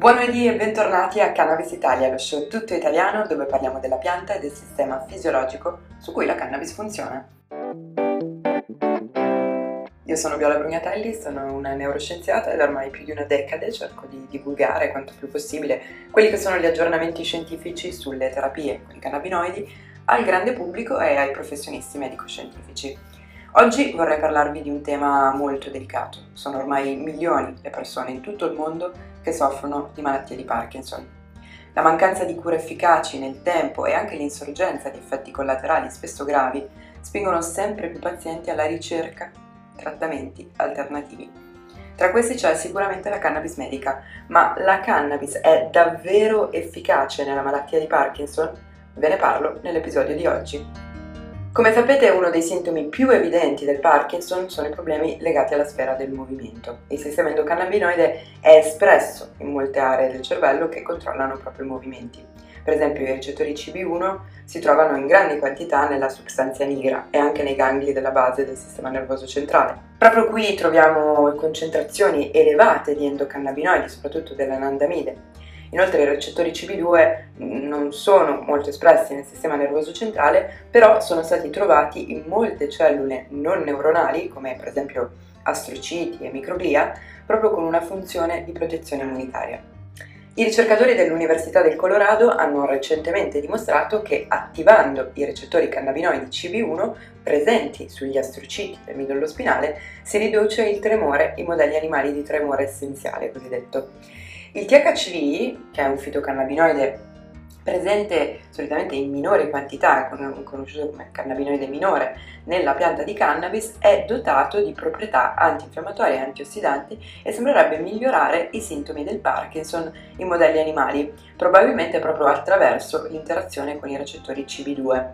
Buon lunedì e bentornati a Cannabis Italia, lo show tutto italiano dove parliamo della pianta e del sistema fisiologico su cui la cannabis funziona. Io sono Viola Brugnatelli, sono una neuroscienziata e da ormai più di una decade cerco di divulgare quanto più possibile quelli che sono gli aggiornamenti scientifici sulle terapie con i cannabinoidi al grande pubblico e ai professionisti medico-scientifici. Oggi vorrei parlarvi di un tema molto delicato. Sono ormai milioni le persone in tutto il mondo che soffrono di malattie di Parkinson. La mancanza di cure efficaci nel tempo e anche l'insorgenza di effetti collaterali spesso gravi spingono sempre più pazienti alla ricerca di trattamenti alternativi. Tra questi c'è sicuramente la cannabis medica, ma la cannabis è davvero efficace nella malattia di Parkinson? Ve ne parlo nell'episodio di oggi. Come sapete uno dei sintomi più evidenti del Parkinson sono i problemi legati alla sfera del movimento. Il sistema endocannabinoide è espresso in molte aree del cervello che controllano proprio i movimenti. Per esempio i recettori CB1 si trovano in grandi quantità nella sostanza nigra e anche nei gangli della base del sistema nervoso centrale. Proprio qui troviamo concentrazioni elevate di endocannabinoidi, soprattutto dell'anandamide, Inoltre i recettori CB2 non sono molto espressi nel sistema nervoso centrale, però sono stati trovati in molte cellule non neuronali, come per esempio astrociti e microglia, proprio con una funzione di protezione immunitaria. I ricercatori dell'Università del Colorado hanno recentemente dimostrato che attivando i recettori cannabinoidi CB1 presenti sugli astrociti del midollo spinale si riduce il tremore in modelli animali di tremore essenziale cosiddetto. Il THC, che è un fitocannabinoide presente solitamente in minore quantità, conosciuto come cannabinoide minore, nella pianta di cannabis, è dotato di proprietà antinfiammatorie e antiossidanti e sembrerebbe migliorare i sintomi del Parkinson in modelli animali, probabilmente proprio attraverso l'interazione con i recettori CB2.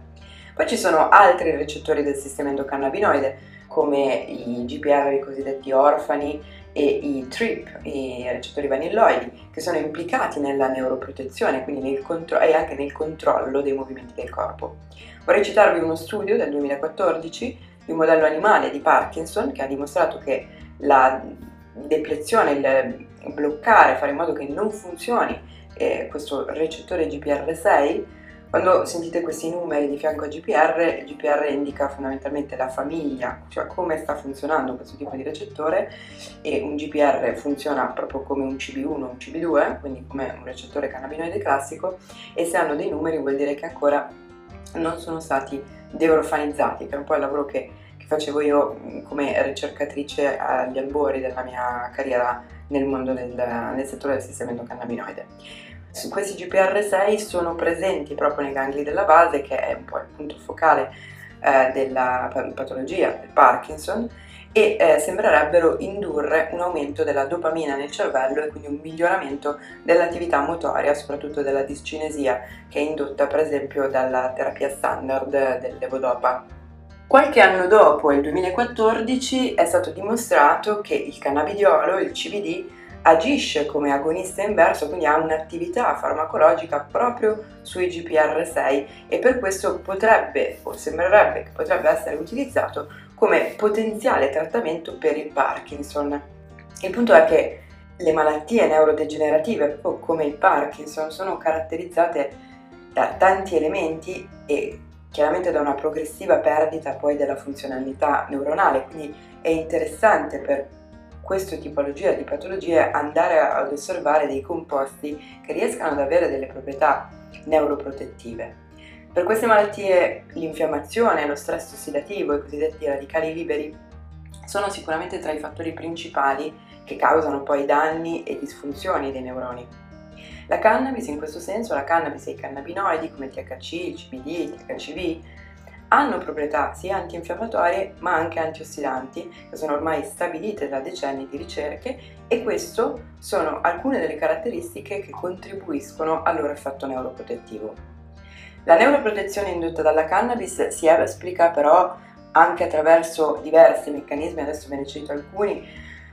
Poi ci sono altri recettori del sistema endocannabinoide, come i GPR, i cosiddetti orfani, e i TRIP, i recettori vanilloidi, che sono implicati nella neuroprotezione nel contro- e anche nel controllo dei movimenti del corpo. Vorrei citarvi uno studio del 2014 di un modello animale di Parkinson che ha dimostrato che la deplezione, il bloccare, fare in modo che non funzioni eh, questo recettore GPR6 quando sentite questi numeri di fianco a GPR, il GPR indica fondamentalmente la famiglia, cioè come sta funzionando questo tipo di recettore e un GPR funziona proprio come un CB1 o un CB2, quindi come un recettore cannabinoide classico e se hanno dei numeri vuol dire che ancora non sono stati deorfanizzati, che è un po' il lavoro che, che facevo io come ricercatrice agli albori della mia carriera nel mondo del, nel settore del sistema endocannabinoide questi GPR6 sono presenti proprio nei gangli della base, che è un po' il punto focale eh, della patologia del Parkinson, e eh, sembrerebbero indurre un aumento della dopamina nel cervello e quindi un miglioramento dell'attività motoria, soprattutto della discinesia, che è indotta per esempio dalla terapia standard del levodopa. Qualche anno dopo, nel 2014, è stato dimostrato che il cannabidiolo, il CBD, agisce come agonista inverso, quindi ha un'attività farmacologica proprio sui GPR6 e per questo potrebbe o sembrerebbe che potrebbe essere utilizzato come potenziale trattamento per il Parkinson. Il punto è che le malattie neurodegenerative, come il Parkinson, sono caratterizzate da tanti elementi e chiaramente da una progressiva perdita poi della funzionalità neuronale, quindi è interessante per questa tipologia di patologie andare ad osservare dei composti che riescano ad avere delle proprietà neuroprotettive. Per queste malattie l'infiammazione, lo stress ossidativo, i cosiddetti radicali liberi, sono sicuramente tra i fattori principali che causano poi danni e disfunzioni dei neuroni. La cannabis in questo senso, la cannabis e i cannabinoidi come il THC, il CBD, il THCV, hanno proprietà sia antinfiammatorie ma anche antiossidanti che sono ormai stabilite da decenni di ricerche e queste sono alcune delle caratteristiche che contribuiscono al loro effetto neuroprotettivo. La neuroprotezione indotta dalla cannabis si esplica però anche attraverso diversi meccanismi, adesso ve ne cito alcuni,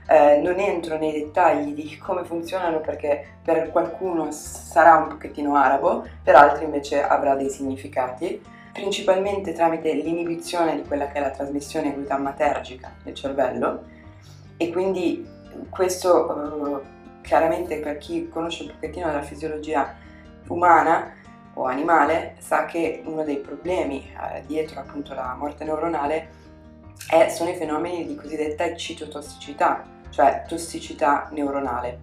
eh, non entro nei dettagli di come funzionano perché per qualcuno sarà un pochettino arabo, per altri invece avrà dei significati principalmente tramite l'inibizione di quella che è la trasmissione glutammatergica del cervello. E quindi questo uh, chiaramente per chi conosce un pochettino la fisiologia umana o animale sa che uno dei problemi eh, dietro appunto la morte neuronale è, sono i fenomeni di cosiddetta citotossicità, cioè tossicità neuronale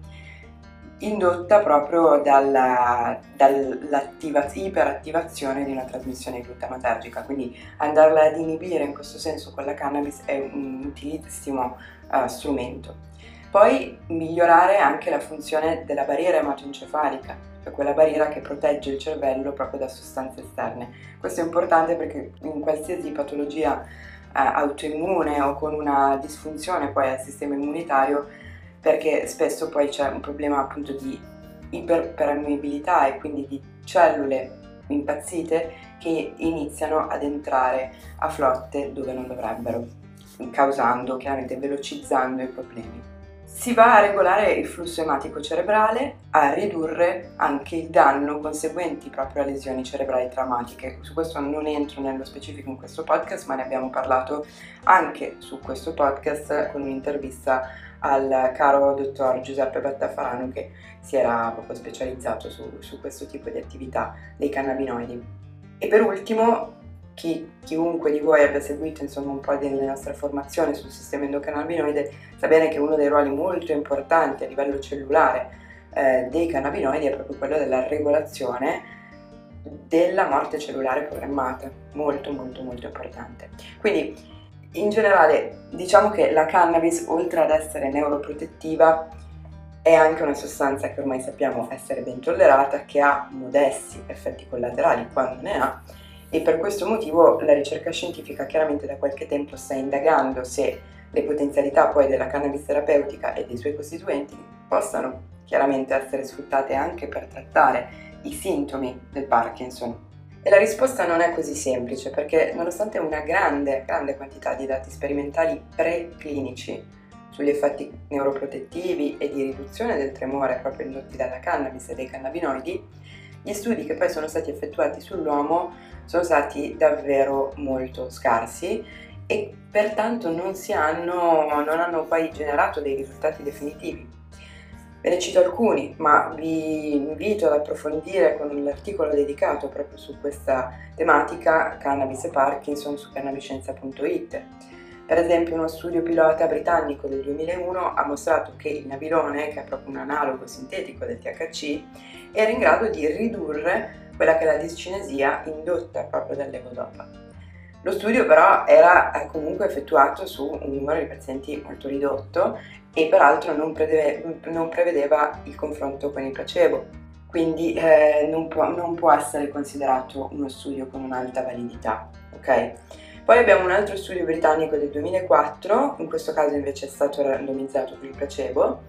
indotta proprio dalla, dall'iperattivazione di una trasmissione glutamatergica, quindi andarla ad inibire in questo senso con la cannabis è un utilissimo uh, strumento. Poi migliorare anche la funzione della barriera ematoencefalica, cioè quella barriera che protegge il cervello proprio da sostanze esterne. Questo è importante perché in qualsiasi patologia uh, autoimmune o con una disfunzione poi al sistema immunitario perché spesso poi c'è un problema appunto di iperpermeabilità e quindi di cellule impazzite che iniziano ad entrare a flotte dove non dovrebbero, causando, chiaramente velocizzando i problemi. Si va a regolare il flusso ematico cerebrale, a ridurre anche il danno conseguenti proprio a lesioni cerebrali traumatiche. Su questo non entro nello specifico in questo podcast, ma ne abbiamo parlato anche su questo podcast con un'intervista al caro dottor Giuseppe Battafarano che si era proprio specializzato su, su questo tipo di attività dei cannabinoidi. E per ultimo, chi, chiunque di voi abbia seguito insomma, un po' della nostra formazione sul sistema endocannabinoide sa bene che uno dei ruoli molto importanti a livello cellulare eh, dei cannabinoidi è proprio quello della regolazione della morte cellulare programmata, molto molto molto importante. Quindi in generale, diciamo che la cannabis, oltre ad essere neuroprotettiva, è anche una sostanza che ormai sappiamo essere ben tollerata, che ha modesti effetti collaterali quando ne ha, e per questo motivo la ricerca scientifica chiaramente da qualche tempo sta indagando se le potenzialità poi della cannabis terapeutica e dei suoi costituenti possano chiaramente essere sfruttate anche per trattare i sintomi del Parkinson e la risposta non è così semplice perché nonostante una grande, grande quantità di dati sperimentali preclinici sugli effetti neuroprotettivi e di riduzione del tremore proprio indotti dalla cannabis e dai cannabinoidi, gli studi che poi sono stati effettuati sull'uomo sono stati davvero molto scarsi e pertanto non, hanno, non hanno poi generato dei risultati definitivi. Ve ne cito alcuni, ma vi invito ad approfondire con l'articolo dedicato proprio su questa tematica Cannabis e Parkinson su cannabiscienza.it. Per esempio uno studio pilota britannico del 2001 ha mostrato che il nabilone, che è proprio un analogo sintetico del THC, era in grado di ridurre quella che è la discinesia indotta proprio dal levodopa. Lo studio però era eh, comunque effettuato su un numero di pazienti molto ridotto e peraltro non, prevede, non prevedeva il confronto con il placebo, quindi eh, non, può, non, può, essere considerato uno studio con un'alta validità. Okay? Poi abbiamo un altro studio britannico del 2004, in questo caso invece è stato randomizzato con il placebo,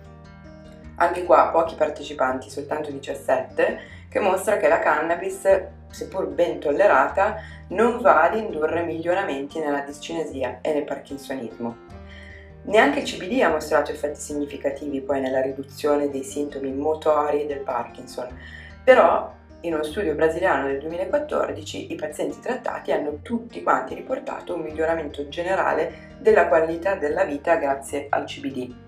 anche qua pochi partecipanti, soltanto 17, che mostra che la cannabis, seppur ben tollerata, non va ad indurre miglioramenti nella discinesia e nel parkinsonismo. Neanche il CBD ha mostrato effetti significativi poi nella riduzione dei sintomi motori del Parkinson, però in uno studio brasiliano del 2014 i pazienti trattati hanno tutti quanti riportato un miglioramento generale della qualità della vita grazie al CBD.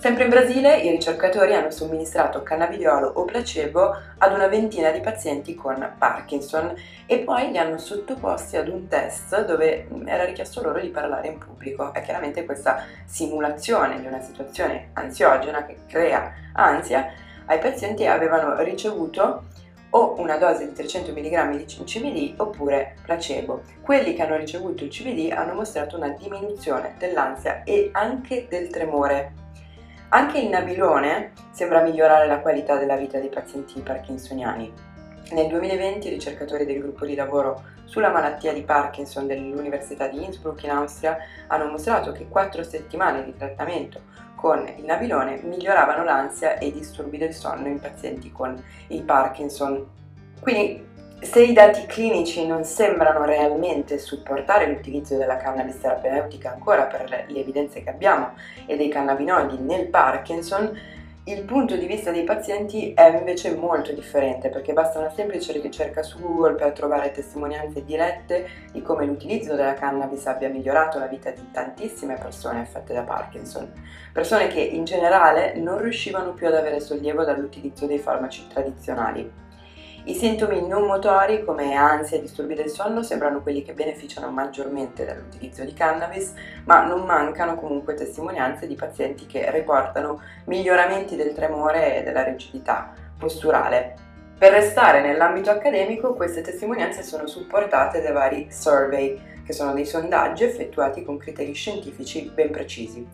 Sempre in Brasile i ricercatori hanno somministrato cannabidiolo o placebo ad una ventina di pazienti con Parkinson e poi li hanno sottoposti ad un test dove era richiesto loro di parlare in pubblico. E chiaramente questa simulazione di una situazione ansiogena che crea ansia ai pazienti avevano ricevuto o una dose di 300 mg di CBD oppure placebo. Quelli che hanno ricevuto il CBD hanno mostrato una diminuzione dell'ansia e anche del tremore anche il nabilone sembra migliorare la qualità della vita dei pazienti parkinsoniani. Nel 2020 i ricercatori del gruppo di lavoro sulla malattia di Parkinson dell'Università di Innsbruck in Austria hanno mostrato che 4 settimane di trattamento con il nabilone miglioravano l'ansia e i disturbi del sonno in pazienti con il Parkinson. Quindi se i dati clinici non sembrano realmente supportare l'utilizzo della cannabis terapeutica ancora per le evidenze che abbiamo e dei cannabinoidi nel Parkinson, Il punto di vista dei pazienti è invece molto differente perché basta una semplice ricerca su Google per trovare testimonianze dirette di come l'utilizzo della cannabis abbia migliorato la vita di tantissime persone affette da Parkinson, persone che in generale non riuscivano più ad avere sollievo dall'utilizzo dei farmaci tradizionali. I sintomi non motori come ansia e disturbi del sonno sembrano quelli che beneficiano maggiormente dall'utilizzo di cannabis, ma non mancano comunque testimonianze di pazienti che riportano miglioramenti del tremore e della rigidità posturale. Per restare nell'ambito accademico, queste testimonianze sono supportate da vari survey, che sono dei sondaggi effettuati con criteri scientifici ben precisi.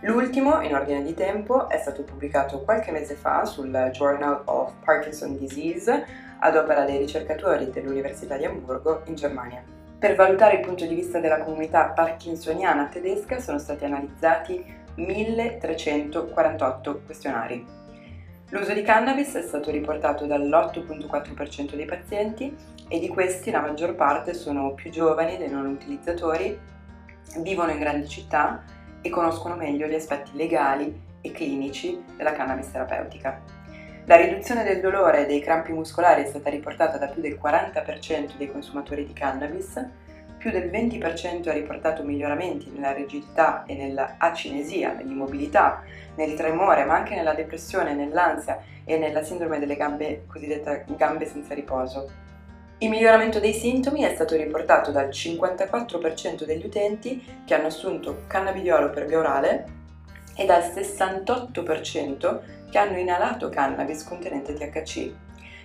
L'ultimo, in ordine di tempo, è stato pubblicato qualche mese fa sul Journal of Parkinson Disease ad opera dei ricercatori dell'Università di Amburgo in Germania. Per valutare il punto di vista della comunità parkinsoniana tedesca sono stati analizzati 1348 questionari. L'uso di cannabis è stato riportato dall'8.4% dei pazienti e di questi la maggior parte sono più giovani dei non utilizzatori, vivono in grandi città e conoscono meglio gli aspetti legali e clinici della cannabis terapeutica. La riduzione del dolore e dei crampi muscolari è stata riportata da più del 40% dei consumatori di cannabis, più del 20% ha riportato miglioramenti nella rigidità e nell'acinesia, nell'immobilità, nel tremore, ma anche nella depressione, nell'ansia e nella sindrome delle gambe cosiddette gambe senza riposo. Il miglioramento dei sintomi è stato riportato dal 54% degli utenti che hanno assunto cannabidiolo per via orale e dal 68% che hanno inalato cannabis contenente THC.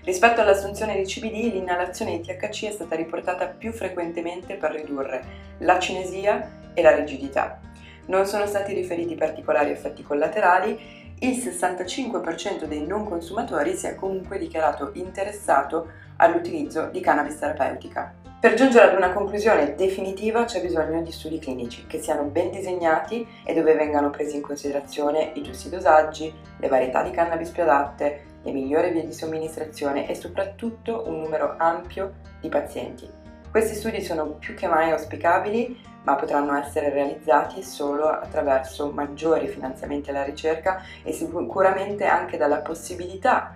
Rispetto all'assunzione di CBD, l'inalazione di THC è stata riportata più frequentemente per ridurre la cinesia e la rigidità. Non sono stati riferiti particolari effetti collaterali, il 65% dei non consumatori si è comunque dichiarato interessato all'utilizzo di cannabis terapeutica. Per giungere ad una conclusione definitiva c'è bisogno di studi clinici che siano ben disegnati e dove vengano presi in considerazione i giusti dosaggi, le varietà di cannabis più adatte, le migliori vie di somministrazione e soprattutto un numero ampio di pazienti. Questi studi sono più che mai auspicabili, ma potranno essere realizzati solo attraverso maggiori finanziamenti alla ricerca e sicuramente anche dalla possibilità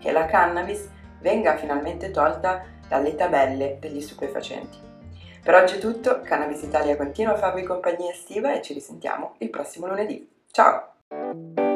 che la cannabis venga finalmente tolta dalle tabelle degli stupefacenti. Per oggi è tutto, Cannabis Italia continua a farvi compagnia estiva e ci risentiamo il prossimo lunedì. Ciao!